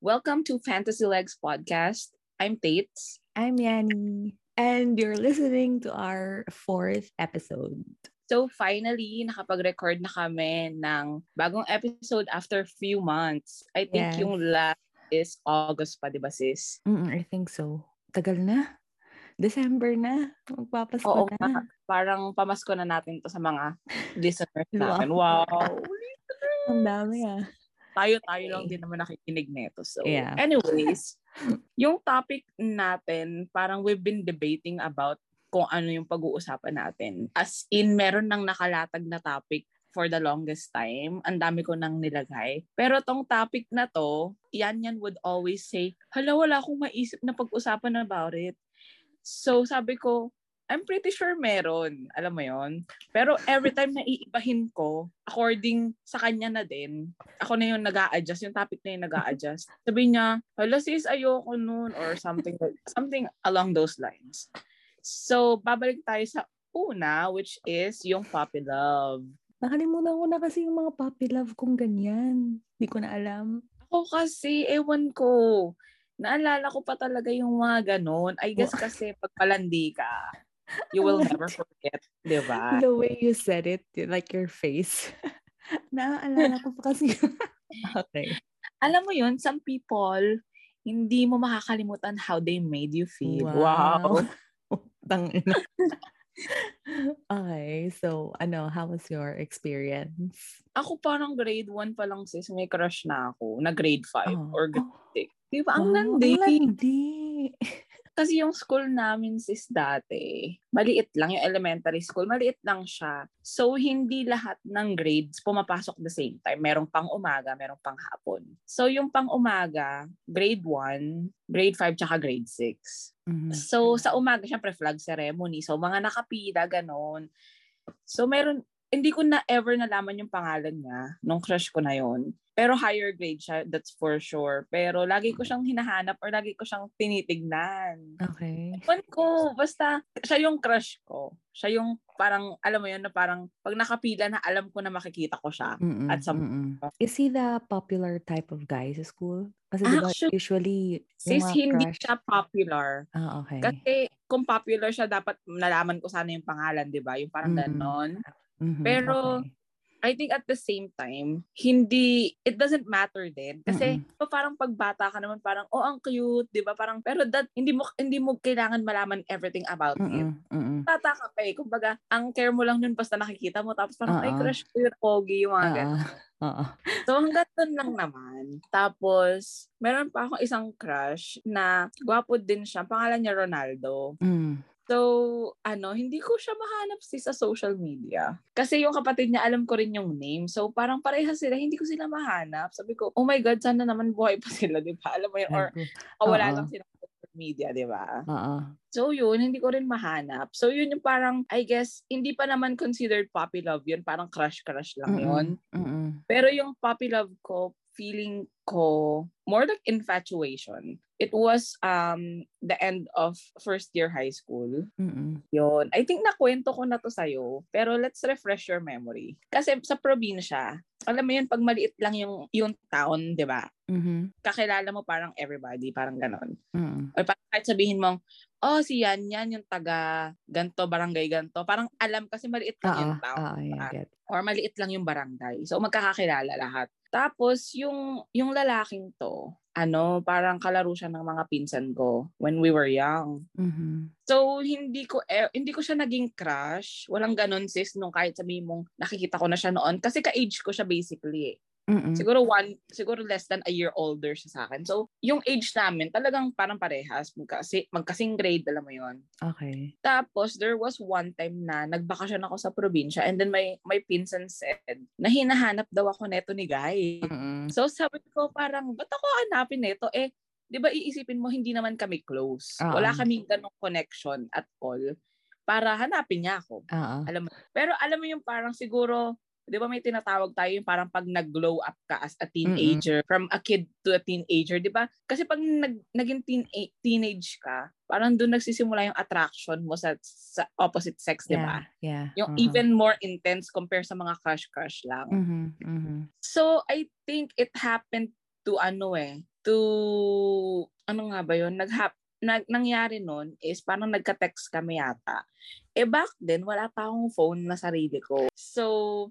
Welcome to Fantasy Legs Podcast. I'm Tates. I'm Yanni. And you're listening to our fourth episode. So finally, nakapag-record na kami ng bagong episode after few months. I think Yes. yung last is August pa, di ba sis? Mm, I think so. Tagal na. December na. Magpapasko Oo, na. nga. Parang pamasko na natin to sa mga listeners Wow. natin. Wow! Ang dami ah. Tayo-tayo lang din naman nakikinig nito. So, Yeah. anyways, yung topic natin, parang we've been debating about kung ano yung pag-uusapan natin. As in, meron nang nakalatag na topic for the longest time. Ang dami ko nang nilagay. Pero tong topic na to, yan yan would always say, hala, wala akong maisip na pag-usapan about it. So, sabi ko, I'm pretty sure meron. Alam mo yon Pero every time na iibahin ko, according sa kanya na din, ako na yung nag adjust yung topic na yung nag adjust Sabi niya, hala sis, ayoko nun, or something, something along those lines. So, babalik tayo sa una, which is yung puppy love. Nakalimutan ko na kasi yung mga puppy love kong ganyan. Hindi ko na alam. Ako kasi, ewan ko, naalala ko pa talaga yung mga ganon. I guess kasi pag palandi ka, you will never forget, di ba? The way you said it, like your face. Naaalala ko pa kasi. okay. Alam mo yun, some people, hindi mo makakalimutan how they made you feel. Wow. Tangina. okay, so ano, how was your experience? Ako parang grade 1 pa lang sis, may crush na ako, na grade 5 Oh. or grade 6. Di ba? Ang Wow, landi. Ang landi. Kasi yung school namin sis dati, maliit lang yung elementary school, maliit lang siya. So, hindi lahat ng grades pumapasok the same time. Merong pang umaga, merong pang hapon. So, yung pang umaga, grade 1, grade 5, tsaka grade 6. Mhm. So, sa umaga, syempre flag ceremony. So, mga nakapila, ganon. So, meron, hindi ko na ever nalaman yung pangalan niya nung crush ko na yon. Pero higher grade siya, that's for sure. Pero lagi ko siyang hinahanap or lagi ko siyang tinitignan. Okay. Ewan ko, basta siya yung crush ko. Siya yung parang, alam mo yun, na parang pag nakapila na alam ko na makikita ko siya. Mm-mm, At some- mm-mm. Is he the popular type of guy sa school? Kasi di ba Actually, usually Sis, hindi crush- siya popular. Ah, okay. Kasi kung popular siya, dapat nalaman ko sana yung pangalan, di ba? Yung parang Mm. ganon. Mhm, pero, okay. I think at the same time, hindi, it doesn't matter din. Kasi Mm-mm. pa parang pagbata ka naman, parang, oh, ang cute, di ba? Parang, pero that, hindi mo, hindi mo kailangan malaman everything about him. Mm-mm, mm-mm. Bata ka pa eh. Kumbaga, ang care mo lang nun basta nakikita mo. Tapos parang, ay, Oo. crush ko yung pogi, yung mga Ah, ganun. So, hanggang doon lang naman. Tapos, meron pa akong isang crush na gwapo din siya. Pangalan niya Ronaldo. Mm. So, ano, hindi ko siya mahanap si sa social media. Kasi yung kapatid niya, alam ko rin yung name. So, parang pareha sila, hindi ko sila mahanap. Sabi ko, oh my God, sana naman buhay pa sila, di ba? Alam mo yun, or o wala Oo. lang sila sa social media, di ba? Oo. So, yun, hindi ko rin mahanap. So, yun yung parang, I guess, hindi pa naman considered puppy love yun. Parang crush-crush lang yun. Mm-mm, mm-mm. Pero yung puppy love ko, feeling ko, more like infatuation. It was um the end of first year high school. Mm-mm. Yun. I think nakwento ko na to sa'yo. Pero let's refresh your memory. Kasi sa probinsya, alam mo yun, pag maliit lang yung, yung town, di ba? Mhm. Kakilala mo parang everybody, parang ganon. Mm-mm. Or parang kahit sabihin mong, oh, si yan, yan yung taga ganto, barangay ganto. Parang alam kasi maliit lang Oo. yung town. Oo, yeah, or maliit lang yung barangay. So magkakakilala lahat. Tapos yung yung lalaking to, ano, parang kalaro siya ng mga pinsan ko when we were young. Mhm. So hindi ko eh, hindi ko siya naging crush. Walang ganon sis nung kahit sabihin mong nakikita ko na siya noon kasi ka-age ko siya basically. eh. Mm-mm. Siguro one, siguro less than a year older siya sa akin. So yung age namin talagang parang parehas, magkasi, magkasing grade, alam mo yon. Okay. Tapos, there was one time na nagbakasyon ako sa probinsya and then my, my pinsan said na hinahanap daw ako neto ni Guy. Mm-mm. So, sabi ko parang, ba't ako hanapin neto? Eh, di ba iisipin mo, hindi naman kami close. Oo. Wala kaming ganong connection at all para hanapin niya ako. Oo. Alam mo. Pero alam mo yung parang siguro, di ba may tinatawag tayo yung parang pag nag-glow up ka as a teenager, from a kid to a teenager, di ba? Kasi pag nag, naging teen, eh, teenage ka, parang doon nagsisimula yung attraction mo sa, sa opposite sex, di ba? Yeah. Yung uh-huh. even more intense compare sa mga crush-crush lang. Mhm, mhm. So, I think it happened to ano eh, to, ano nga ba yun? Naghap, nag, nangyari nun is parang nagka-text kami yata. Eh back then, wala pa akong phone na sarili ko. So,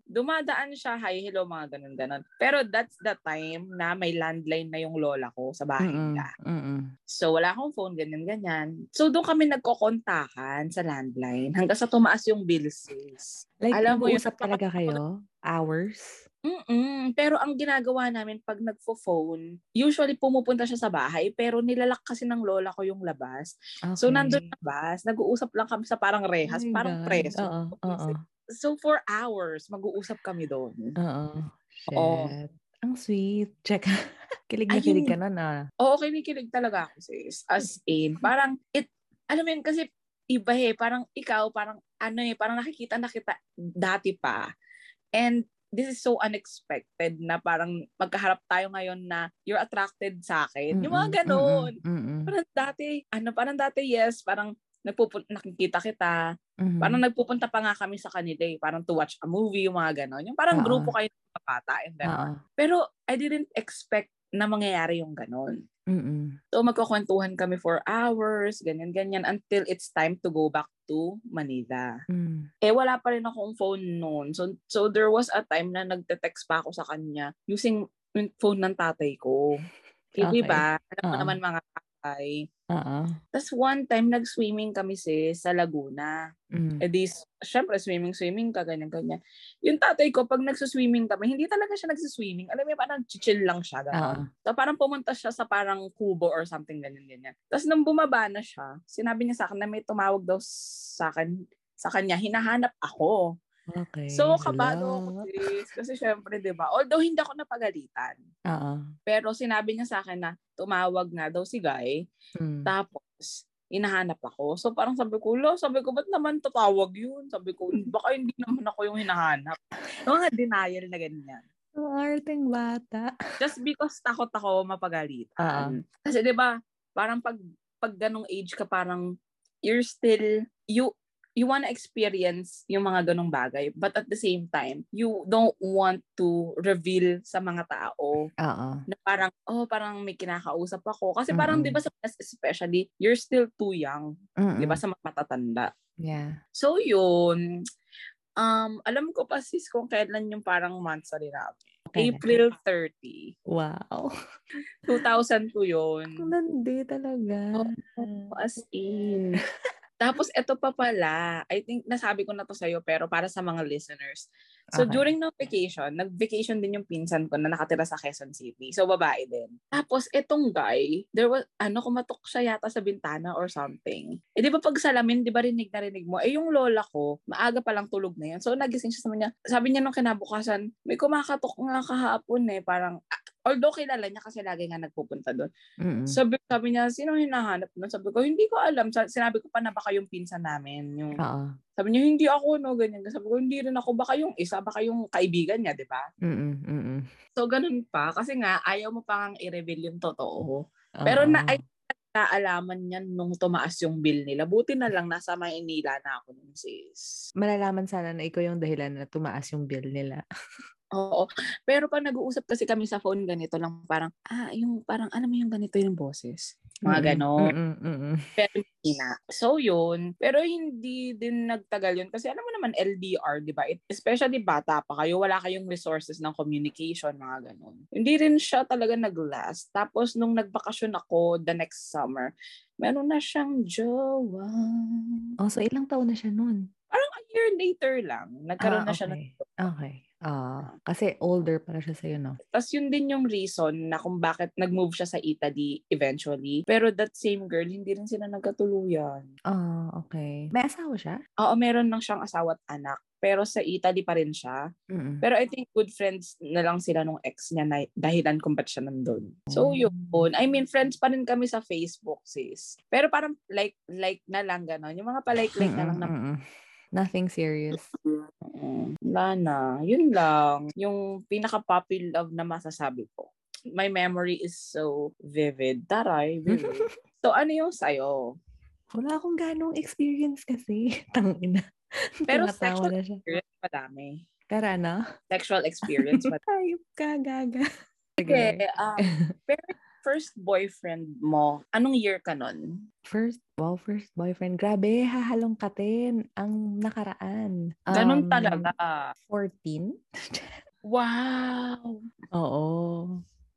dumadaan siya, hi, hello, mga ganun-ganun. Pero that's the time na may landline na yung lola ko sa bahay Mm-mm, nila. mm-mm. So, wala akong phone, ganyan-ganyan. So, doon kami nagkokontakan sa landline hanggang sa tumaas yung bill sis. Like, Alam mo nag-uusap talaga kayo? Hours? Mm-mm. Pero ang ginagawa namin pag nagfo-phone, usually pumupunta siya sa bahay, pero nilalak kasi ng lola ko yung labas. So, Okay. nandun sa labas, nag-uusap lang kami sa parang rehas, Oh parang God. preso. Oo, oo. So, for hours, mag-uusap kami doon. Oo. Ang sweet. Check. kilig na Ayun. kilig ka nun ah. Oo, kinikilig talaga ako, sis. As in, parang, it, alam mo yun, kasi iba eh, parang ikaw, parang ano eh, parang nakikita na kita dati pa. And this is so unexpected na parang magkaharap tayo ngayon na you're attracted sa akin. Yung mga Mm-mm, ganon. mm-mm, mm-mm, Parang dati, ano, parang dati, yes, parang nagpupun- nakikita kita. mhm. Parang nagpupunta pa nga kami sa kanila eh, parang to watch a movie, yung mga ganon. Yung parang Oo. grupo kayo ng mga bata and then. Pero I didn't expect na mangyayari yung ganon. Mm-mm. So magkukwentuhan kami for hours, ganyan-ganyan, until it's time to go back to Manila. Mm. Eh, wala pa rin akong phone noon. So, so there was a time na nagte-text pa ako sa kanya using yung phone ng tatay ko. Eh, Okay. di ba? Alam mo Oo. naman mga tatay. Oo. Tapos one time, nag-swimming kami sis sa Laguna. Mm. Eh di, syempre, swimming-swimming ka, ganyan-ganyan. Yung tatay ko, pag nagsuswimming kami, hindi talaga siya nagsuswimming. Alam mo, parang chill lang siya. Oo. Ganun. So parang pumunta siya sa parang kubo or something ganyan-ganyan. Tapos nung bumaba na siya, sinabi niya sa akin na may tumawag daw sa akin sa kanya, hinahanap ako. Okay. So, kabado ako, sis. Kasi syempre, di ba? Although hindi ako napagalitan. Oo. Pero sinabi niya sa akin na tumawag nga daw si Guy. Mm. Tapos, inahanap ako. So parang sabi ko, lo, sabi ko, ba't naman tatawag yun? Sabi ko, baka hindi naman ako yung hinahanap. Mga denial na ganyan. Ang arteng bata. Just because takot ako mapagalitan. Kasi 'di ba, parang pag pag ganong age ka parang you're still you you want to experience yung mga ganong bagay but at the same time you don't want to reveal sa mga tao Oo. na parang oh parang may kinakausap ako kasi parang. 'di ba sa Pinas especially you're still too young 'di ba sa mga matatanda Yeah. so yun um alam ko pa sis kung kailan yung parang monthsary namin Kailan? April 30 Wow. 2002 yun Ang landi talaga. Oh, as in. Tapos ito pa pala, I think nasabi ko na to sa'yo pero para sa mga listeners. So Okay. during no vacation, nag-vacation din yung pinsan ko na nakatira sa Quezon City. So babae din. Tapos itong guy, there was, ano, kumatok siya yata sa bintana or something. Eh di ba pag salamin, di ba rinig na rinig mo? Eh yung lola ko, maaga pa lang tulog na yan. So nagising siya sa kanya. Sabi niya nung kinabukasan, may kumakatok nga kahapon eh. Parang, although kilala niya kasi lagi nga nagpupunta doon. Mm-mm. Sabi, sabi niya, sino hinahanap mo? Sabi ko, hindi ko alam. Sinabi ko pa na baka yung pinsan namin. Yung, Oo. sabi niya, hindi ako, no, ganyan. Sabi ko, hindi rin ako. Baka yung isa, baka yung kaibigan niya, di ba? So, ganun pa. Kasi nga, ayaw mo pang i-reveal yung totoo. Pero na, Oo. ay, naalaman niyan nung tumaas yung bill nila. Buti na lang, nasa Maynila na ako nun, sis. malalaman sana na ikaw yung dahilan na tumaas yung bill nila. Oo. Pero pag nag-uusap kasi kami sa phone, ganito lang parang, ah, yung parang, ano mo yung ganito yung boses? Mga ganon. Mm-mm. Mm-mm. pero ina. So yun, pero hindi din nagtagal yun kasi alam mo naman LDR, 'di ba? It- Especially bata pa kayo, wala kayong resources ng communication, mga ganun. Hindi rin siya talaga nag-last. Tapos nung nagbakasyon ako the next summer, meron na siyang jowa. Oh, so ilang taon na siya nun? Parang a year later lang, nagkaroon Ah, na siya ng okay. Okay. Ah, kasi older pala siya sa'yo, no? Tapos yun din yung reason na kung bakit nag-move siya sa Italy eventually. Pero that same girl, hindi rin sila nagkatuluyan. Ah, okay. May asawa siya? Oo, meron lang siyang asawa at anak. Pero sa Italy pa rin siya. Mm-mm. Pero I think good friends na lang sila nung ex niya na dahilan kung ba't siya nandun. So Oh. yun. I mean, friends pa rin kami sa Facebook, sis. Pero parang like, like na lang gano'n. Yung mga pa-like-like na lang na. Nothing serious. Wala na. Yun lang. Yung pinaka-puppy love na masasabi ko. My memory is so vivid. Taray, vivid. so, ano yung sa'yo? Wala akong ganong experience kasi. Tangina. Pero sexual na siya. experience, madami. Pero ano? Sexual experience, madami. Hayop ka, gaga. Okay, um, pero first boyfriend mo, anong year ka nun? First, wow, first boyfriend. Grabe, hahalongkatin ang nakaraan. Ganun Um, talaga. 14? Wow! Oo.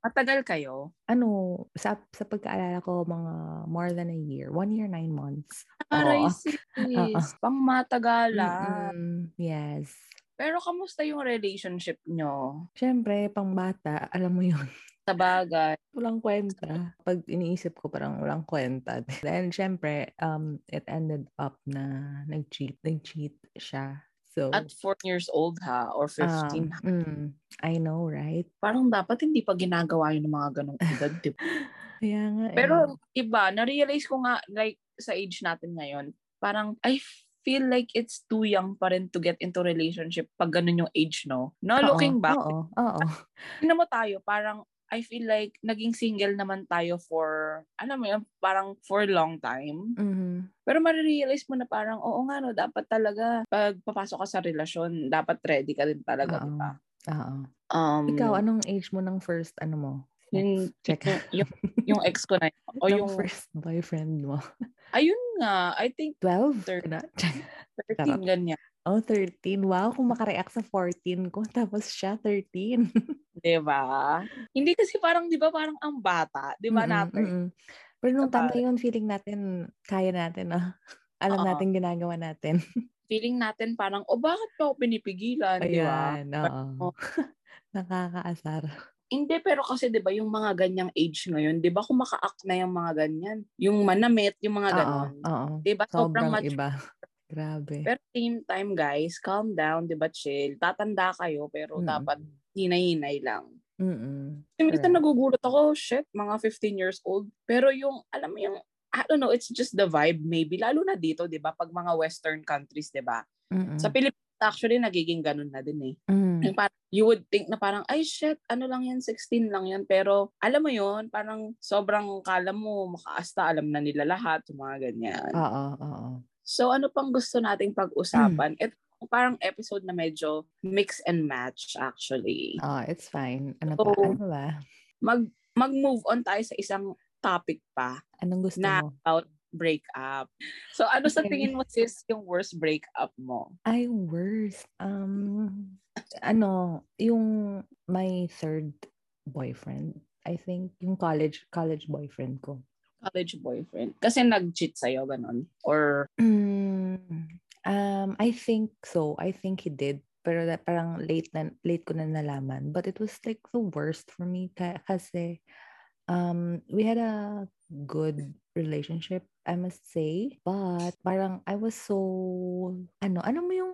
Matagal kayo? Ano, sa, sa pagkaalala ko, mga more than a year. One year, nine months. Aray, Oo. sis. Pang matagalan. Mm-mm. Yes. Pero kamusta yung relationship nyo? Siyempre, pang bata, alam mo yun. Sa bagay. Walang kwenta. Pag iniisip ko, parang walang kwenta. Then, syempre, um, it ended up na nag-cheat. Nag-cheat siya. So, At 4 years old ha? Or 15 um, mm, I know, right? Parang dapat hindi pa ginagawa yun ng mga ganong edad, di ba? Kaya nga, eh. Pero iba, na-realize ko nga, like, sa age natin ngayon, parang, I feel like it's too young pa rin to get into relationship pag ganun yung age, no? No, Oo, looking back, Oo, oo. mo tayo, parang, I feel like naging single naman tayo for, alam mo yun, parang for long time. Mhm. Pero marirealize mo na parang, oo nga no, dapat talaga, pag papasok ka sa relasyon, dapat ready ka din talaga, di ba? Oo. Um, Ikaw, anong age mo ng first, ano mo? yung, Check. yung, yung ex ko na yun. O Yung first boyfriend mo. ayun nga, I think 12? Thir- Na? Check. 13 ganyan. Oh, 13. Wow, kung makareact sa 14 ko, tapos siya 13. Di ba? Hindi kasi parang, di ba, parang ang bata. Di ba Mm-mm, natin? mm-mm. Pero nung Sa time na bagay. yun, feeling natin, kaya natin, ah. Alam Oo. natin ginagawa natin. Feeling natin parang, o bakit pa ako pinipigilan? Di ba? Oo. Nakakaasar. Hindi, pero kasi 'di ba yung mga ganyang age ngayon, 'di ba kung maka-act na yung mga ganyan, yung manamit, yung mga ganon. oo. 'Di ba sobrang Sobrang mature. iba. Grabe. Pero same time guys, calm down, 'di ba chill. Tatanda kayo pero Mm. dapat hinay-hinay lang. Mm-mm. Kasi minsan nagugulat ako, shit, mga 15 years old. Pero yung, alam mo yung, I don't know, it's just the vibe maybe. Lalo na dito, di ba? Pag mga western countries, di ba? Sa Pilipinas, actually, nagiging ganun na din eh. Mm. Yung parang, you would think na parang, ay shit, ano lang yan, 16 lang yan. Pero, alam mo yon parang sobrang kala mo, makaasta, alam na nila lahat, mga ganyan. Oo, oo. So, ano pang gusto nating pag-usapan? Ito parang episode na medyo mix and match, actually. Oh, it's fine. Ano So, pa? Ano ba? mag mag-move on tayo sa isang topic pa Anong gusto na mo? about breakup. So ano sa Okay. tingin mo sis yung worst breakup mo? Ay, worst. Um, ano, yung my third boyfriend. I think yung college college boyfriend ko. College boyfriend. Kasi nag-cheat sa'yo, ganon? Or, Mm, um, I think so. I think he did. Pero that, parang late na late ko na nalaman. But it was like the worst for me ka- kasi um, we had a good relationship, I must say. But parang I was so ano, ano mo yung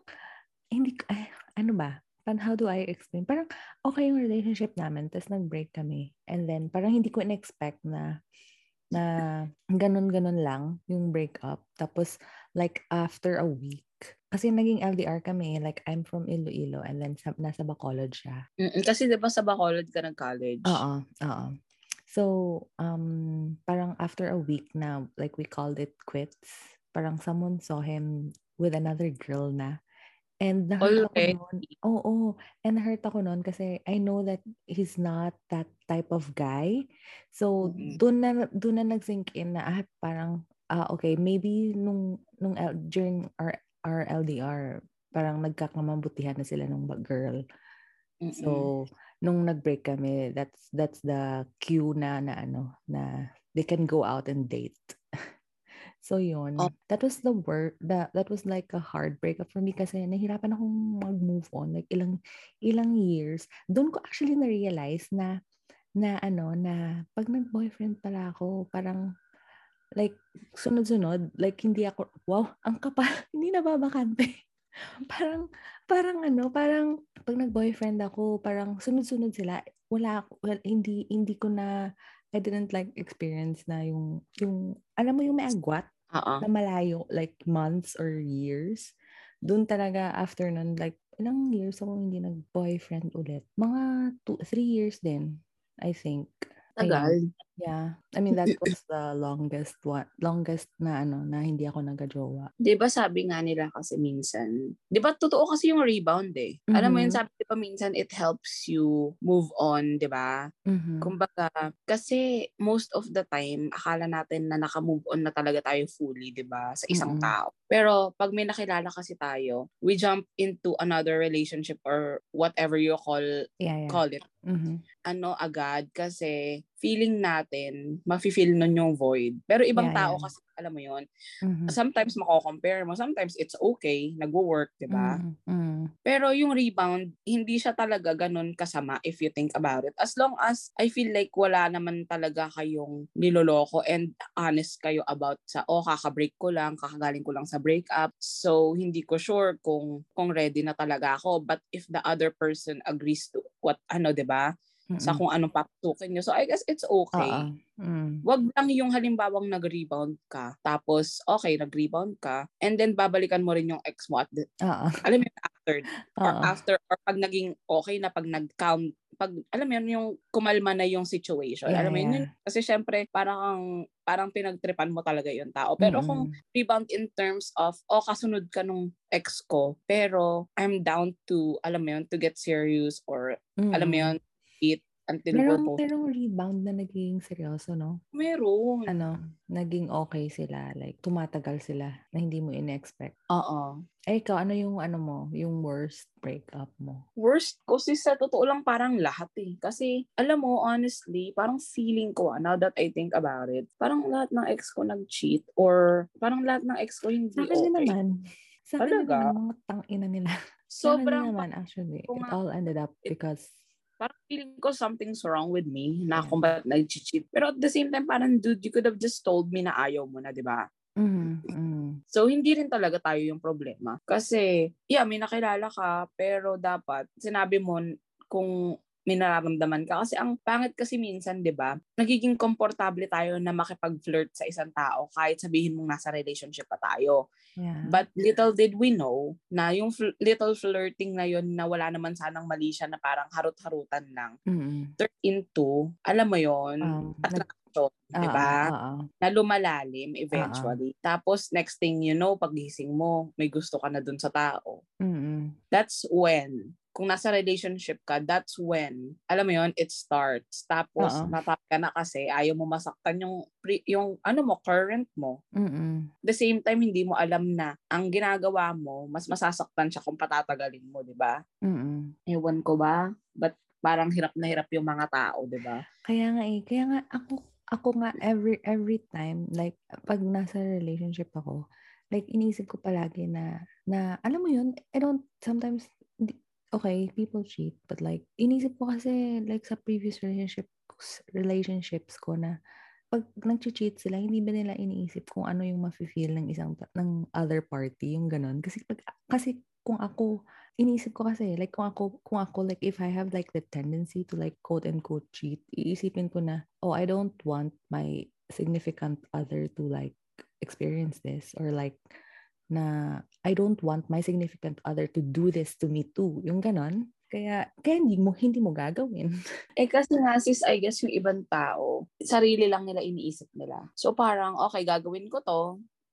hindi ay, ano ba? Parang how do I explain? Parang okay yung relationship namin, tapos nag-break kami. And then parang hindi ko in-expect na na ganun-ganun lang yung breakup. Tapos, like, after a week, kasi naging LDR kami, like, I'm from Iloilo, and then sa, nasa Bacolod siya. Mm-mm, kasi di ba sa Bacolod ka nag-college? Oo, oo. So, um, parang after a week na, like, we called it quits, parang someone saw him with another girl na. And na-hurt ako Already? noon. Oo, and na-hurt ako noon kasi I know that he's not that type of guy. So, Mm-mm. doon na, doon na nag-sink in na, ah, parang, ah, okay, maybe nung, nung during our, our LDR, parang nagkakamabutihan na sila nung ba- girl. Mm-mm. So, nung nag-break kami, that's that's the cue na na ano na they can go out and date. so yun. Oh. That was the work that that was like a hard breakup for me kasi nahirapan akong mag-move on like ilang ilang years. Doon ko actually na-realize na na ano na pag nag-boyfriend pala ako, parang like sunod-sunod, like hindi ako wow, ang kapal, hindi nababakante. parang parang ano, parang pag nag-boyfriend ako, parang sunod-sunod sila. Wala ako, well, hindi hindi ko na I didn't like experience na yung yung alam mo yung may agwat Oo. na malayo like months or years. Dun talaga, after nun, like, ilang years ako hindi nag-boyfriend ulit. Mga two, three years din, I think. Tagal. Ayun. Yeah. I mean, that was the longest one, longest na ano, na hindi ako nagka-jowa. 'Di ba sabi nga nila kasi minsan, 'di ba totoo kasi yung rebound eh. Alam mo yun, Mhm. sabi 'di ba minsan it helps you move on, 'di ba? Mhm. Kumbaga, kasi most of the time, akala natin na naka-move on na talaga tayo fully, 'di ba, sa isang Mm-mm. tao. Pero pag may nakilala kasi tayo, we jump into another relationship or whatever you call Yeah, yeah. call it Mhm. ano agad kasi feeling natin mafe-feel nun yung void. Pero ibang Yeah, tao yeah. kasi alam mo yon Mhm. sometimes mako-compare mo, sometimes it's okay, nagwo-work, 'di ba? Mhm. Mhm. Pero yung rebound, hindi siya talaga ganun kasama if you think about it. As long as I feel like wala naman talaga kayong niloloko and honest kayo about sa, oh, kaka-break ko lang, kakagaling ko lang sa breakup. So, hindi ko sure kung kung ready na talaga ako. But if the other person agrees to what, ano, 'di ba? Sa Mm-mm. kung anong papasukin nyo. So, I guess it's okay. Mm. Wag lang yung halimbawang nag-rebound ka, tapos okay, nag-rebound ka, and then babalikan mo rin yung ex mo at the, Oo. alam mo after, or Oo. after, or pag naging okay na, pag nag-calm, pag, alam mo yun, yung kumalma na yung situation. Yeah, alam mo yun, yeah. yun, kasi syempre, parang, parang pinagtripan mo talaga yung tao. Pero kung Mm-mm. rebound in terms of, oh, kasunod ka nung ex ko, pero I'm down to, alam mo yun, to get serious, or, alam mo Mm-mm. yun, eat until Merong, both, merong rebound na naging seryoso, no? meron. Ano, naging okay sila. Like, tumatagal sila na hindi mo in-expect. Oo. Eh, ikaw, ano yung, ano mo, yung worst breakup mo? worst ko sis sa totoo lang parang lahat eh. Kasi alam mo honestly, parang feeling ko ah, now that I think about it, parang lahat ng ex ko nag-cheat or parang lahat ng ex ko hindi Sa din okay. naman. Sa akin naman, mga tangina nila. Sa Sobrang naman, actually. It all ended up it- because, parang feeling ko something's wrong with me na kung ba't nag-cheat. Pero at the same time, parang dude, you could have just told me na ayaw mo na, di ba? mm, mm, So, hindi rin talaga tayo yung problema. Kasi, yeah, may nakilala ka, pero dapat, sinabi mo kung may nararamdaman ka. Kasi ang pangit kasi minsan, di ba, nagiging komportable tayo na makipag-flirt sa isang tao kahit sabihin mong nasa relationship pa tayo. Yeah. But little did we know na yung fl- little flirting na yun na wala naman sanang mali siya na parang harut-harutan lang Mm, turn into, alam mo yon um, nag, attraction, di ah, ba? ah, ah, Na lumalalim eventually. Tapos next thing you know, pagising mo, may gusto ka na dun sa tao. mm, mm. That's when, kung nasa relationship ka, that's when, alam mo yon it starts. Tapos, Oo. natap ka na kasi, ayaw mo masaktan yung, pre- yung ano mo, current mo. Mm-mm. the same time, hindi mo alam na ang ginagawa mo, mas masasaktan siya kung patatagalin mo, di ba? Ewan ko ba? But parang hirap na hirap yung mga tao, di ba? Kaya nga eh, kaya nga ako, ako nga every, every time, like, pag nasa relationship ako, like, inisip ko palagi na, na, alam mo yun, I don't, sometimes, okay, people cheat, but like, inisip ko kasi, like, sa previous relationship, relationships ko na, pag nag-cheat sila, hindi ba nila iniisip kung ano yung mafe-feel ng isang, ng other party, yung ganon. Kasi, pag, kasi kung ako, iniisip ko kasi, like, kung ako, kung ako, like, if I have, like, the tendency to, like, quote-unquote cheat, iisipin ko na, oh, I don't want my significant other to, like, experience this, or, like, na, I don't want my significant other to do this to me too. Yung ganon. Kaya, kaya hindi mo, hindi mo gagawin. Eh kasi nga sis, I guess yung ibang tao, sarili lang nila iniisip nila. So parang, okay, gagawin ko to.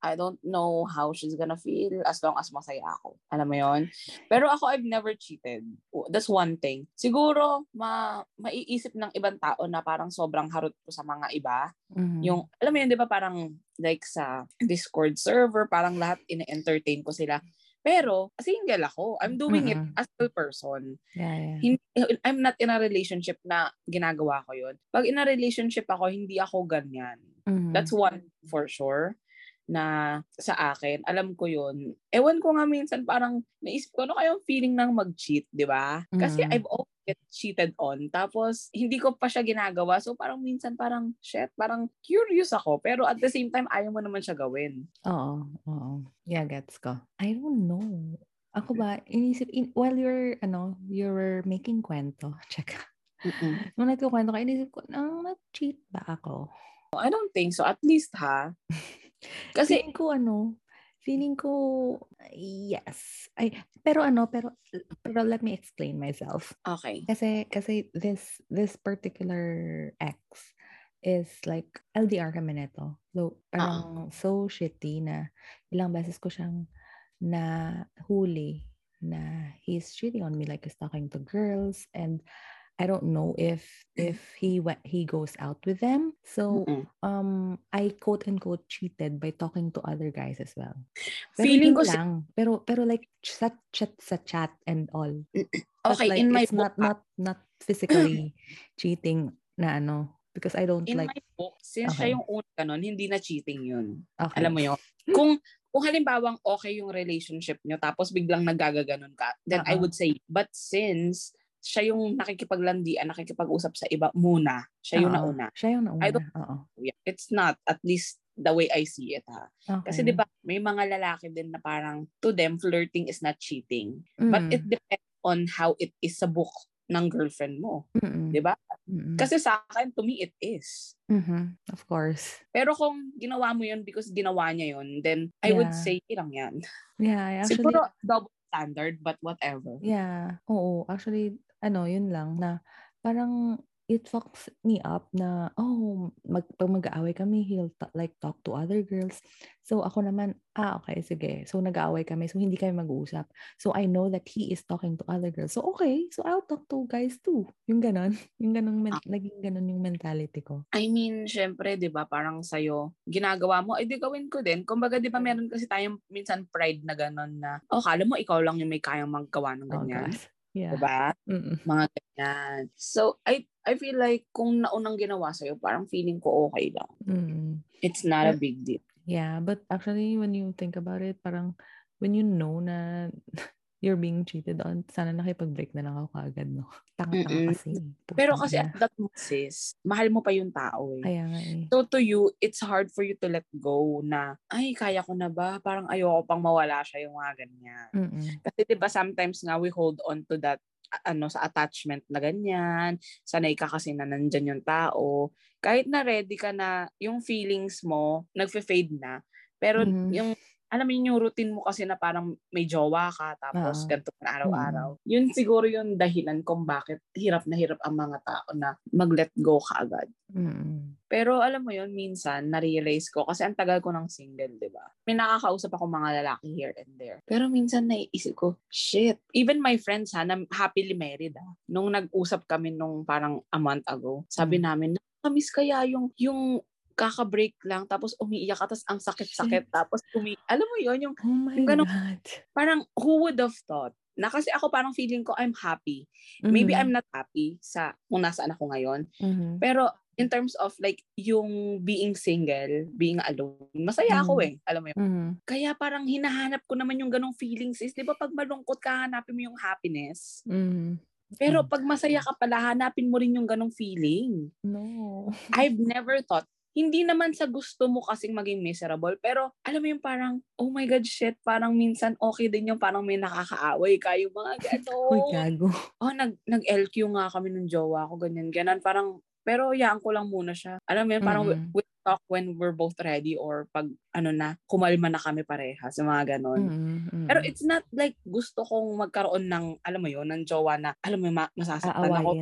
I don't know how she's gonna feel as long as masaya ako. Alam mo yon Pero ako, I've never cheated. That's one thing. Siguro, ma maiisip ng ibang tao na parang sobrang harot ko sa mga iba. Mhm. Yung, alam mo yun, di ba parang like sa Discord server, parang lahat ine-entertain ko sila. Pero, single ako. I'm doing it Mm-mm. as a person Yeah, yeah. hindi, I'm not in a relationship na ginagawa ko yun. Pag in a relationship ako, hindi ako ganyan. Mhm. That's one for sure na sa akin, alam ko yun. Ewan ko nga minsan parang naisip ko, ano kayang feeling ng mag-cheat, di ba? Kasi Mm. I've always get cheated on. Tapos, hindi ko pa siya ginagawa. So, parang minsan parang, shit, parang curious ako. Pero at the same time, ayaw mo naman siya gawin. Oo, oo. Yeah, gets ko. I don't know. Ako ba, inisip, in, while you're, ano, you were making kwento, check. Nung nagkukwento ka, inisip ko, nang nag-cheat ba ako? I don't think so. At least, ha? Kasi, Feeling ko, ano, Feeling ko, yes. Ay, pero ano, pero, pero let me explain myself. Okay. Kasi, kasi this, this particular ex is like, LDR kami neto. So, parang so shitty na ilang beses ko siyang na huli na he's cheating on me like he's talking to girls and I don't know if if he went he goes out with them. So Mm-mm. um I quote unquote cheated by talking to other guys as well. Pero Feeling ko si- lang. Pero pero like sa chat sa chat and all. Okay, like, in my it's not book, not not physically cheating na ano because I don't in like my book, since Okay. siya yung una ganon, hindi na cheating yun. okay. Alam mo yun? Kung kung halimbawang okay yung relationship nyo tapos biglang nagagaganon ka, then I Oo. would say, but since siya yung nakikipaglandian, nakikipag-usap sa iba muna, siya yung Oo. nauna. Siya yung nauna. I don't- Oo. Yeah, It's not, at least the way I see it ha. Okay. Kasi di ba may mga lalaki din na parang to them, flirting is not cheating. But Mm. it depends on how it is sa book ng girlfriend mo. Di ba? Kasi sa akin, to me, it is. Mhm. Of course. Pero kung ginawa mo yun because ginawa niya yun, then I would Yeah. say lang yan. Yeah, I actually Siguro double standard, but whatever. Yeah. Oo. Actually, ano, yun lang na parang it fucks me up na, oh, mag, pag mag-aaway kami, he'll ta- like talk to other girls. So ako naman, ah, okay, sige. So nag-aaway kami, so hindi kami mag-uusap. So I know that he is talking to other girls. So okay, so I'll talk to guys too. Yung ganon. Yung ganon, men- Ah. naging ganon yung mentality ko. I mean, syempre, di ba, parang sa'yo, ginagawa mo, eh di gawin ko din. Kumbaga, di ba, meron kasi tayong minsan pride na gano'n na, oh, kala mo, ikaw lang yung may kayang maggawa ng Oh, ganyan. Yeah. Di ba? Mm-mm. Mga ganyan. So, I I feel like kung naunang ginawa sa'yo, parang feeling ko okay lang. Mm. It's not a big deal. Yeah, but actually, when you think about it, parang when you know na you're being cheated on, sana nakipag-break na lang ako kaagad, no? Tanga-tanga kasi. Pero Putang kasi at that moment, sis, mahal mo pa yung tao eh. Kaya nga eh. So to you, it's hard for you to let go na, ay, kaya ko na ba? Parang ayoko pang mawala siya yung mga ganyan. Mm-mm. Kasi 'di ba sometimes nga we hold on to that ano sa attachment na ganyan. Sanay ka kasi na nandyan yung tao. Kahit na ready ka na yung feelings mo nagfe-fade na. Pero Mhm. yung alam mo yun, yung routine mo kasi na parang may jowa ka tapos Oo. ganito na araw-araw. Yun siguro yung dahilan kung bakit hirap na hirap ang mga tao na mag-let go ka agad. Mm-mm. Pero alam mo yun, minsan, na-realize ko, kasi ang tagal ko ng single, di ba? May nakakausap ako mga lalaki here and there. Pero minsan naiisip ko, shit. Even my friends ha, na happily married ha, nung nag-usap kami nung parang a month ago, sabi Mm. namin, nakamiss kaya yung, yung kaka-break lang, tapos umiiyak ka, tapos ang sakit-sakit, tapos umi... Alam mo yun, yung Oh Yung ganun- God. parang, who would have thought? Na kasi ako parang feeling ko I'm happy. Maybe Mhm. I'm not happy sa kung nasaan ako ngayon. Mhm. Pero in terms of like yung being single, being alone, masaya ako Mm. eh. Alam mo yun? Mhm. Kaya parang hinahanap ko naman yung ganong feelings is, di ba pag malungkot ka, hanapin mo yung happiness. Mhm. Pero Mm. pag masaya ka pala, hanapin mo rin yung ganong feeling. No. I've never thought, hindi naman sa gusto mo kasing maging miserable, pero alam mo yung parang, oh my God, shit, parang minsan okay din yung parang may nakakaaway ka, yung mga Uy, gano'n. gago. oh, nag, nag-LQ nga kami ng jowa ko, ganyan, ganyan. Parang, pero yaan ko lang muna siya. Alam mo yun, parang we, Mm-mm. we talk when we're both ready or pag, ano na, kumalma na kami pareha sa mga ganon. Mhm. Pero it's not like gusto kong magkaroon ng, alam mo yun, ng jowa na, alam mo, ma- masasaktan ako.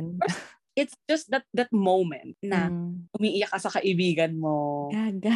It's just that that moment na Mm. umiiyak ka sa kaibigan mo. Gaga.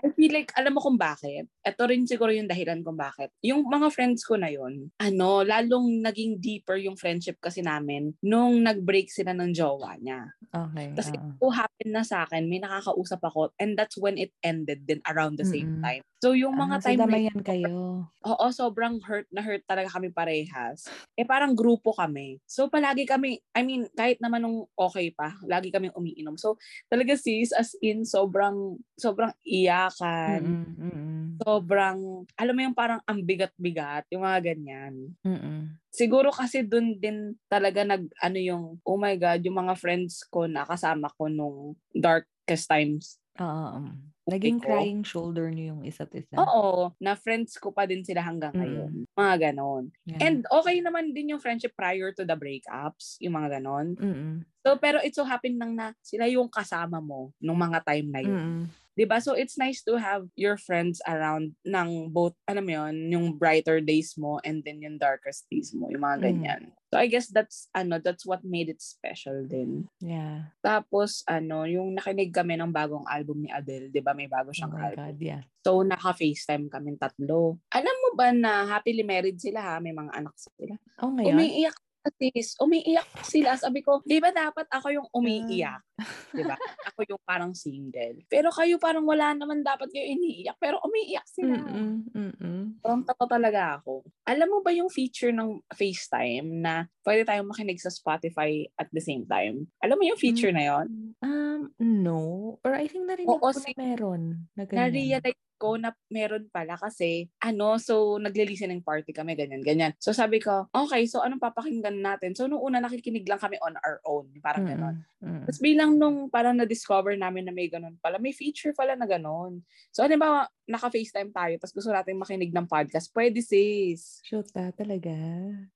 I feel like, alam mo kung bakit? Ito rin siguro yung dahilan kung bakit. Yung mga friends ko na yun, ano, lalong naging deeper yung friendship kasi namin nung nag-break sila ng jowa niya. Okay. Kasi oo. ito happened na sa akin, may nakakausap ako, and that's when it ended din around the same Mm-mm. time. So yung mga Ah, so time na damayan kayo. Oo, sobrang hurt na hurt talaga kami parehas. Eh parang grupo kami. So palagi kami, I mean, kahit naman nung okay pa, lagi kami umiinom. So talaga sis, as in, sobrang, sobrang iyakan. Mm-mm. Mm-mm. Sobrang, alam mo yung parang ang bigat-bigat, yung mga ganyan. Mm-mm. Siguro kasi dun din talaga nag, ano yung, oh my God, yung mga friends ko na kasama ko nung darkest times. Oo. um, Naging ko. crying shoulder niyo yung isa't isa. Oo, na friends ko pa din sila hanggang Mm. ngayon. Mga ganon. Yeah. And okay naman din yung friendship prior to the breakups, yung mga ganon. Mm-mm. So, pero it so happen lang na sila yung kasama mo nung mga time na yun. Mm-mm. 'Di ba? So it's nice to have your friends around ng both, alam mo yun, yung brighter days mo and then yung darkest days mo, yung mga Mm. ganyan. So I guess that's ano, that's what made it special din. Yeah. Tapos ano, yung nakinig kami ng bagong album ni Adele, 'di ba? May bago Oh siyang my album. God, yeah. So naka-FaceTime kami tatlo. Alam mo ba na happily married sila ha? May mga anak sila. Oh, ngayon? Umiiyak sis, umiiyak sila. Sabi ko, di ba dapat ako yung umiiyak? di ba? Ako yung parang single. Pero kayo parang wala naman dapat kayo iniiyak. Pero umiiyak sila. Mm-mm, mm-mm. Parang tato talaga ako. Alam mo ba yung feature ng FaceTime na pwede tayong makinig sa Spotify at the same time? Alam mo yung feature na yon? Um, no. Or I think narinig Oo, ko si- na meron. Na ganyan. Na-realize ko na meron pala kasi ano, so nagle-listening party kami, ganyan, ganyan. So sabi ko, okay, so anong papakinggan natin? So nung una nakikinig lang kami on our own, parang Mm-mm, ganon. Mm-mm. Tapos bilang nung parang na-discover namin na may ganun pala, may feature pala na ganun. So ba, naka-FaceTime tayo, tapos gusto natin makinig ng podcast, pwede sis. Shoot ah, talaga.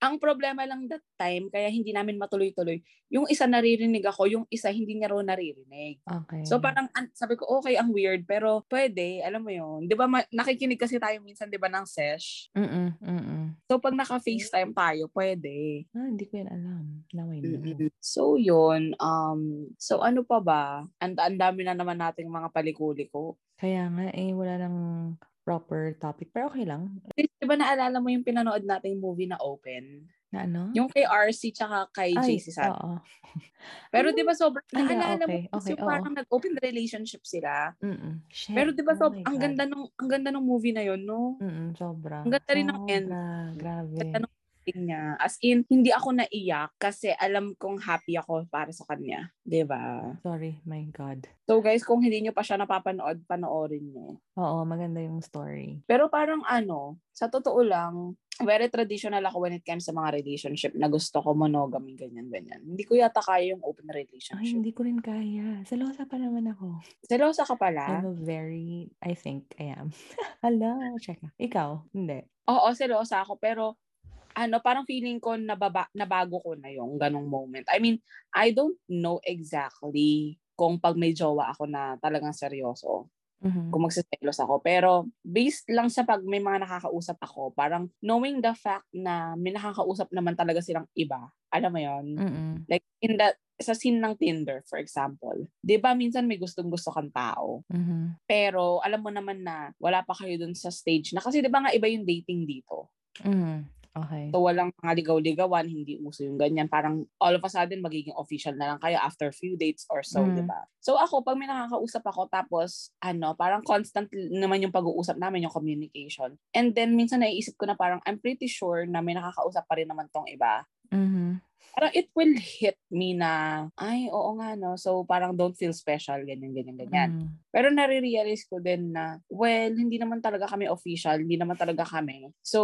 Ang problema lang that time, kaya hindi namin matuloy-tuloy, yung isa naririnig ako, yung isa hindi niya raw naririnig. Okay. So parang an- sabi ko, okay, ang weird, pero pwede, alam mo yun. Di ba, ma- nakikinig kasi tayo minsan, di ba, ng sesh. Mm-mm, mm-mm. So pag naka-FaceTime tayo, pwede. Ah, hindi ko yan alam. Now I know. Mm-mm. So yun, um, so ano pa ba? Ang, ang dami na naman nating mga paliko-liko. Kaya nga, eh, wala nang proper topic. Pero okay lang. Di ba naalala mo yung pinanood nating movie na Open? Na ano? Yung kay RC tsaka kay Ay, JC San. oo. Pero di ba sobrang, Ay, yeah, naalala okay, mo, okay, yung oo. parang nag-open relationship sila. Mm-mm. Shit. Pero di ba Oh sob, my ang God. ganda nung ang ganda ng movie na yon, no? Mm-mm, sobra. Ang ganda rin ng end. Grabe. Ganda ng niya. As in, hindi ako naiyak kasi alam kong happy ako para sa kanya. ba? Sorry, my God. So guys, kung hindi niyo pa siya napapanood, panoorin niyo. Oo, maganda yung story. Pero parang ano, sa totoo lang, very traditional ako when it comes sa mga relationship na gusto ko monogamy, ganyan, ganyan. Hindi ko yata kaya yung open Ay, relationship. hindi ko rin kaya. Selosa pa naman ako. Selosa ka pala? I'm a very, I think I am. Hala, check. Ikaw? Hindi. Oo, selosa ako. Pero, ano, parang feeling ko nababa, nabago ko na yung ganong moment. I mean, I don't know exactly kung pag may jowa ako na talagang seryoso, Mhm. kung magsiselos ako. Pero, based lang sa pag may mga nakakausap ako, parang knowing the fact na may nakakausap naman talaga silang iba, alam mo yon Mm-mm. Like, in that, sa scene ng Tinder, for example, di ba minsan may gustong-gusto kang tao, Mhm. pero alam mo naman na wala pa kayo dun sa stage na, kasi di ba nga iba yung dating dito. Mhm. Okay. So, walang mga ligaw-ligawan, hindi uso yung ganyan. Parang all of a sudden, magiging official na lang kayo after few dates or so, Mm. di ba? So, ako, pag may nakakausap ako, tapos, ano, parang constant naman yung pag-uusap namin, yung communication. And then, minsan naiisip ko na parang, I'm pretty sure na may nakakausap pa rin naman tong iba. Mhm. Parang it will hit me na, ay, oo nga, no? So, parang don't feel special, ganyan, ganyan, ganyan. Mhm. Pero nare-realize ko din na, well, hindi naman talaga kami official, hindi naman talaga kami. So,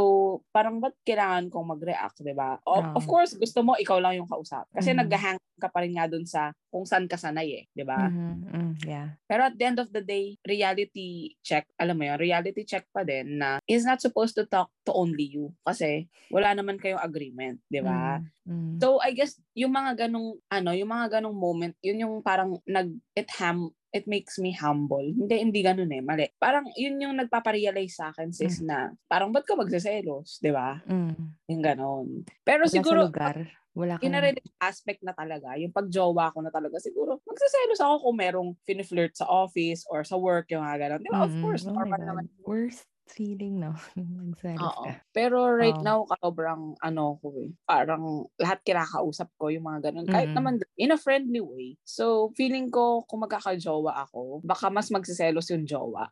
parang ba't kailangan kong mag-react, di ba? O- Oo. Of course, gusto mo, ikaw lang yung kausap. Kasi Mhm. nag-hang ka pa rin nga dun sa kung saan ka sanay eh, di ba? Mhm. Mm, Yeah. Pero at the end of the day, reality check, alam mo yun, reality check pa din na is not supposed to talk to only you. Kasi wala naman kayong agreement, di ba? Mhm. So I guess yung mga ganong ano, yung mga ganong moment, yun yung parang nag it ham it makes me humble. Hindi hindi ganun eh, mali. Parang yun yung nagpapa-realize sa akin sis na parang ba't ka magseselos, 'di ba? Mm. Yung ganon. Pero Wala siguro sa lugar. Wala in a kang... aspect na talaga, yung pagjowa ko na talaga, siguro magseselos ako kung merong flirt sa office or sa work, yung mga ganon. Di ba? Of Mm, course, oh normal naman. Worst feeling, no? Magselos Oo. ka. Pero right Oo. now, sobrang ano ko eh. Parang lahat kinakausap ko yung mga ganun. Kahit Mm. naman in a friendly way. So, feeling ko kung magkakajowa ako, baka mas magsiselos yung jowa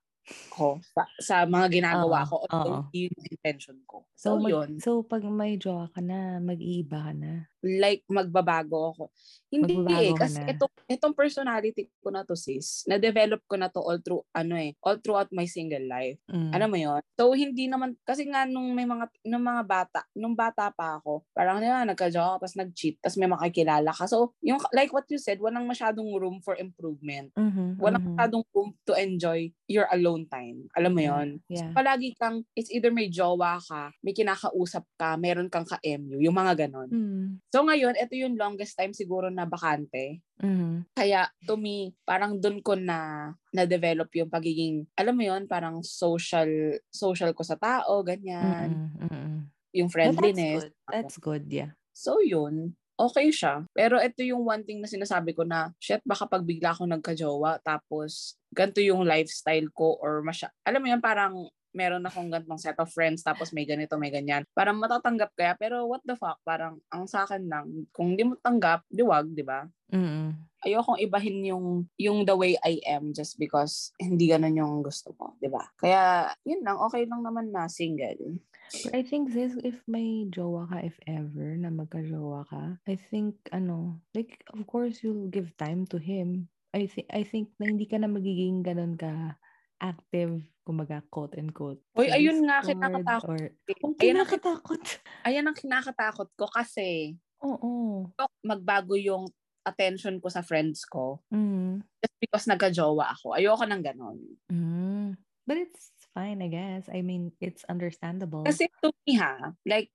ko sa, sa mga ginagawa Oo, ko. Although, oo. yung intention ko. So, So, mag- yun. so pag may jowa ka na, mag-iiba ka na. Like, magbabago ako. Hindi Magbabago eh. ka Kasi na. itong, itong personality ko na to sis, na-develop ko na to all through, ano eh, all throughout my single life. Mm. Alam mo yon So, hindi naman, kasi nga nung may mga, nung mga bata, nung bata pa ako, parang di ba, nagka-jowa tapos nag-cheat, tapos may makikilala ka. So, yung, like what you said, walang masyadong room for improvement. Mhm, Walang mhm. masyadong room to enjoy your alone time. Alam mo yon yeah. Palagi kang, it's either may jowa ka, may kinakausap ka, meron kang ka-MU, yung mga ganon. Mm. So ngayon, ito yung longest time siguro na bakante. Mhm. Kaya to me, parang dun ko na na-develop yung pagiging, alam mo yun, parang social social ko sa tao, ganyan. Mm-mm, mm-mm. Yung friendliness. That's good. That's good, yeah. So yun, okay siya. Pero ito yung one thing na sinasabi ko na, shit, baka pag bigla ako nagka-jowa, tapos ganito yung lifestyle ko or masya, alam mo yan, parang meron akong gantong set of friends tapos may ganito, may ganyan. Parang matatanggap kaya, pero what the fuck, parang ang sa akin lang, kung di mo tanggap, di wag, di ba? Mm-mm. Ayokong ibahin yung yung the way I am just because hindi ganun yung gusto ko, di ba? Kaya, yun lang, okay lang naman na single. But I think this, if may jowa ka, if ever, na magka-jowa ka, I think, ano, like, of course, you'll give time to him. I, thi- I think na hindi ka na magiging ganun ka active, kumbaga, quote and quote. Uy, ayun nga, kinakatakot. Or, ang, kinakatakot. ayan ang kinakatakot ko kasi Oo. magbago yung attention ko sa friends ko Mm. just because nagka-jowa ako. Ayoko nang ganon. Mm. But it's fine, I guess. I mean, it's understandable. Kasi to me ha, like,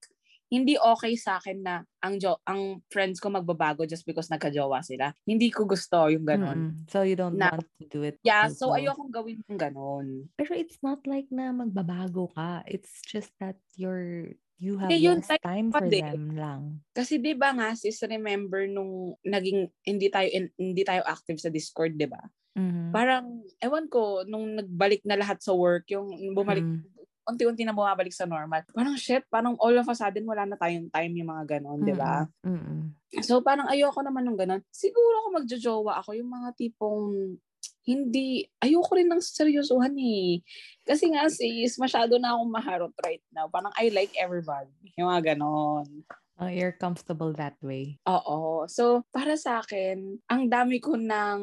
hindi okay sa akin na ang jo ang friends ko magbabago just because nagka-jowa sila. Hindi ko gusto yung ganon. Mm-mm. So you don't Na- want to do it. Yeah, so also. ayokong gawin yung ganon. Pero it's not like na magbabago ka. It's just that you're you have Hindi, yun less time for din. them lang. Kasi 'di ba nga sis, remember nung naging hindi tayo in- hindi tayo active sa Discord, 'di ba? Mhm. Parang ewan ko nung nagbalik na lahat sa work, yung bumalik Mm. Unti-unti na bumabalik sa normal. Parang shit, parang all of a sudden wala na tayong time yung mga ganon, 'di ba? Mm-mm. So parang ayoko naman nung ganon. Siguro kung magjojowa ako, yung mga tipong hindi, ayoko rin ng seryosohan eh. Kasi nga sis, masyado na akong maharot right now. Parang I like everybody. Yung mga ganon. Oh, you're comfortable that way. Oo. So, para sa akin, ang dami ko nang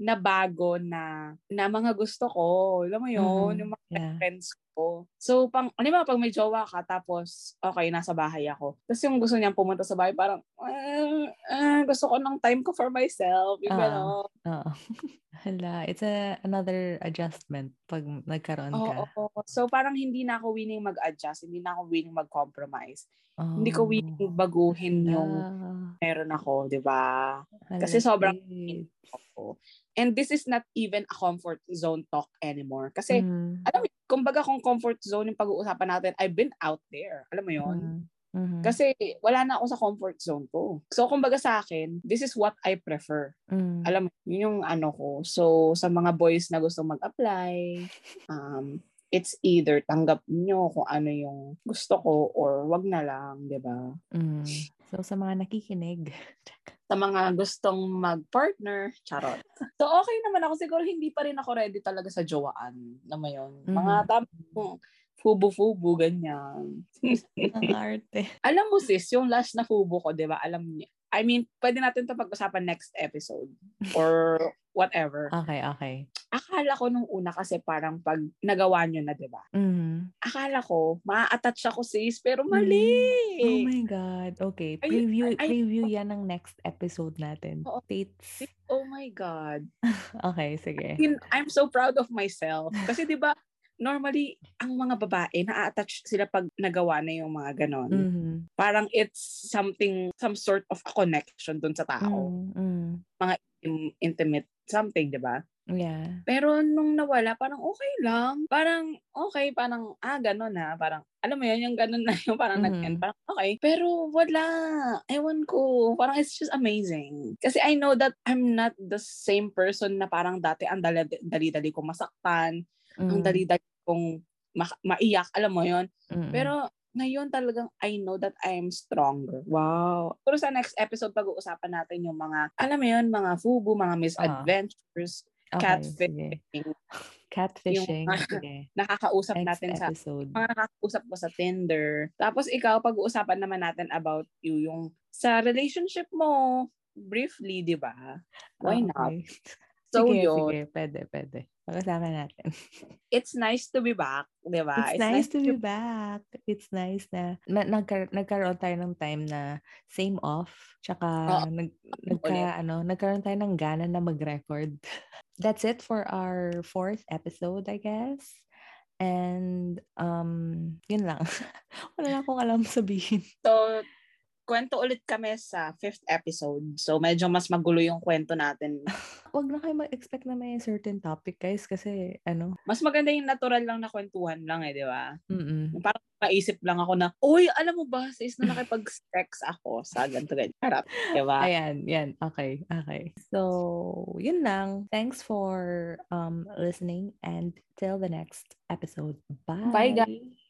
nabago na, na mga gusto ko. Alam mo yun? Mhm. Yung mga Yeah. friends ko. So, pang, ano ba, pag may jowa ka, tapos, okay, nasa bahay ako. Tapos yung gusto niyang pumunta sa bahay, parang, ah, ah, gusto ko ng time ko for myself. Yung Ah. gano'n. Oo. Hala, it's a another adjustment pag nagkaroon ka. Oo. So, parang hindi na ako willing mag-adjust. Hindi na ako willing mag-compromise. Hindi ko Oh. willing baguhin yung Hala, meron ako, di ba? Kasi sobrang- ako. And this is not even a comfort zone talk anymore. Kasi, Mm, alam mo, kumbaga kung comfort zone yung pag-uusapan natin, I've been out there. Alam mo yon mm, mhm, Kasi wala na ako sa comfort zone ko. So, kumbaga sa akin, this is what I prefer. mm. Alam mo, yun yung ano ko. So, sa mga boys na gusto mag-apply, um, it's either tanggap nyo kung ano yung gusto ko or wag na lang, di ba? Mm. So, sa mga nakikinig, Sa mga gustong mag-partner, charot. So, okay naman ako. Siguro hindi pa rin ako ready talaga sa jowaan. Mo yun? Mga Mhm. tamang fubu-fubu, ganyan. ang arte. Alam mo sis, yung last na fubo ko, di ba? Alam niya. I mean, pwede natin to pag-usapan next episode or whatever. Okay, okay. Akala ko nung una kasi parang pag nagawa nyo na, di ba? Mhm. Akala ko, ma-attach ako sis, pero mali. Oh my God. Okay. Ay- Preview, ay- preview yan ng next episode natin. Oo. Dates. Oh my God. Okay, sige. In- I'm so proud of myself. Kasi di ba, normally, ang mga babae, na-attach sila pag nagawa na yung mga ganon. Mhm. Parang it's something, some sort of a connection dun sa tao. Mm, mm. Im- Intimate something, di ba? Yeah. Pero nung nawala, parang okay lang. Parang okay, parang ah, ganun na. Parang, alam mo yun, yung ganun na yung parang Mhm. nag-end. Parang okay. Pero wala. Ewan ko. Parang it's just amazing. Kasi I know that I'm not the same person na parang dati ang dali- dali-dali kong masaktan. Ang Mm, dali-dali kong ma- maiyak. Alam mo yun. mm, Pero ngayon talagang I know that I am stronger. Wow. Pero sa next episode, pag-uusapan natin yung mga, alam mo yun, mga fubu, mga misadventures, okay, catfish, sige. Catfishing. Yung- sige. nakakausap Next natin sa episode. mga nakakausap ko sa Tinder. Tapos ikaw, pag-uusapan naman natin about you, yung sa relationship mo, briefly, di ba? Why Ah, not? So sige, yun, sige. Pwede, pwede. Pag-usapan natin. it's nice to be back, di ba? It's, nice, to be back. It's nice na, na nagkar- nagkaroon tayo ng time na same off. Tsaka Oo. nag, nagka, Ulit. ano, nagkaroon tayo ng gana na mag-record. That's it for our fourth episode, I guess. And, um, yun lang. Wala na akong alam sabihin. So, Kwento ulit kami sa fifth episode. So, medyo mas magulo yung kwento natin. Huwag na kayo mag-expect na may certain topic, guys, kasi ano. Mas maganda yung natural lang na kwentuhan lang eh, di ba? Mm-mm. Parang maisip lang ako na, Uy, alam mo ba, sis, na nakipag-sex ako sa ganito, ganyan. Harap, di ba? Ayan, yan. Okay, okay. So, yun lang. Thanks for um listening and till the next episode. Bye. Bye, guys.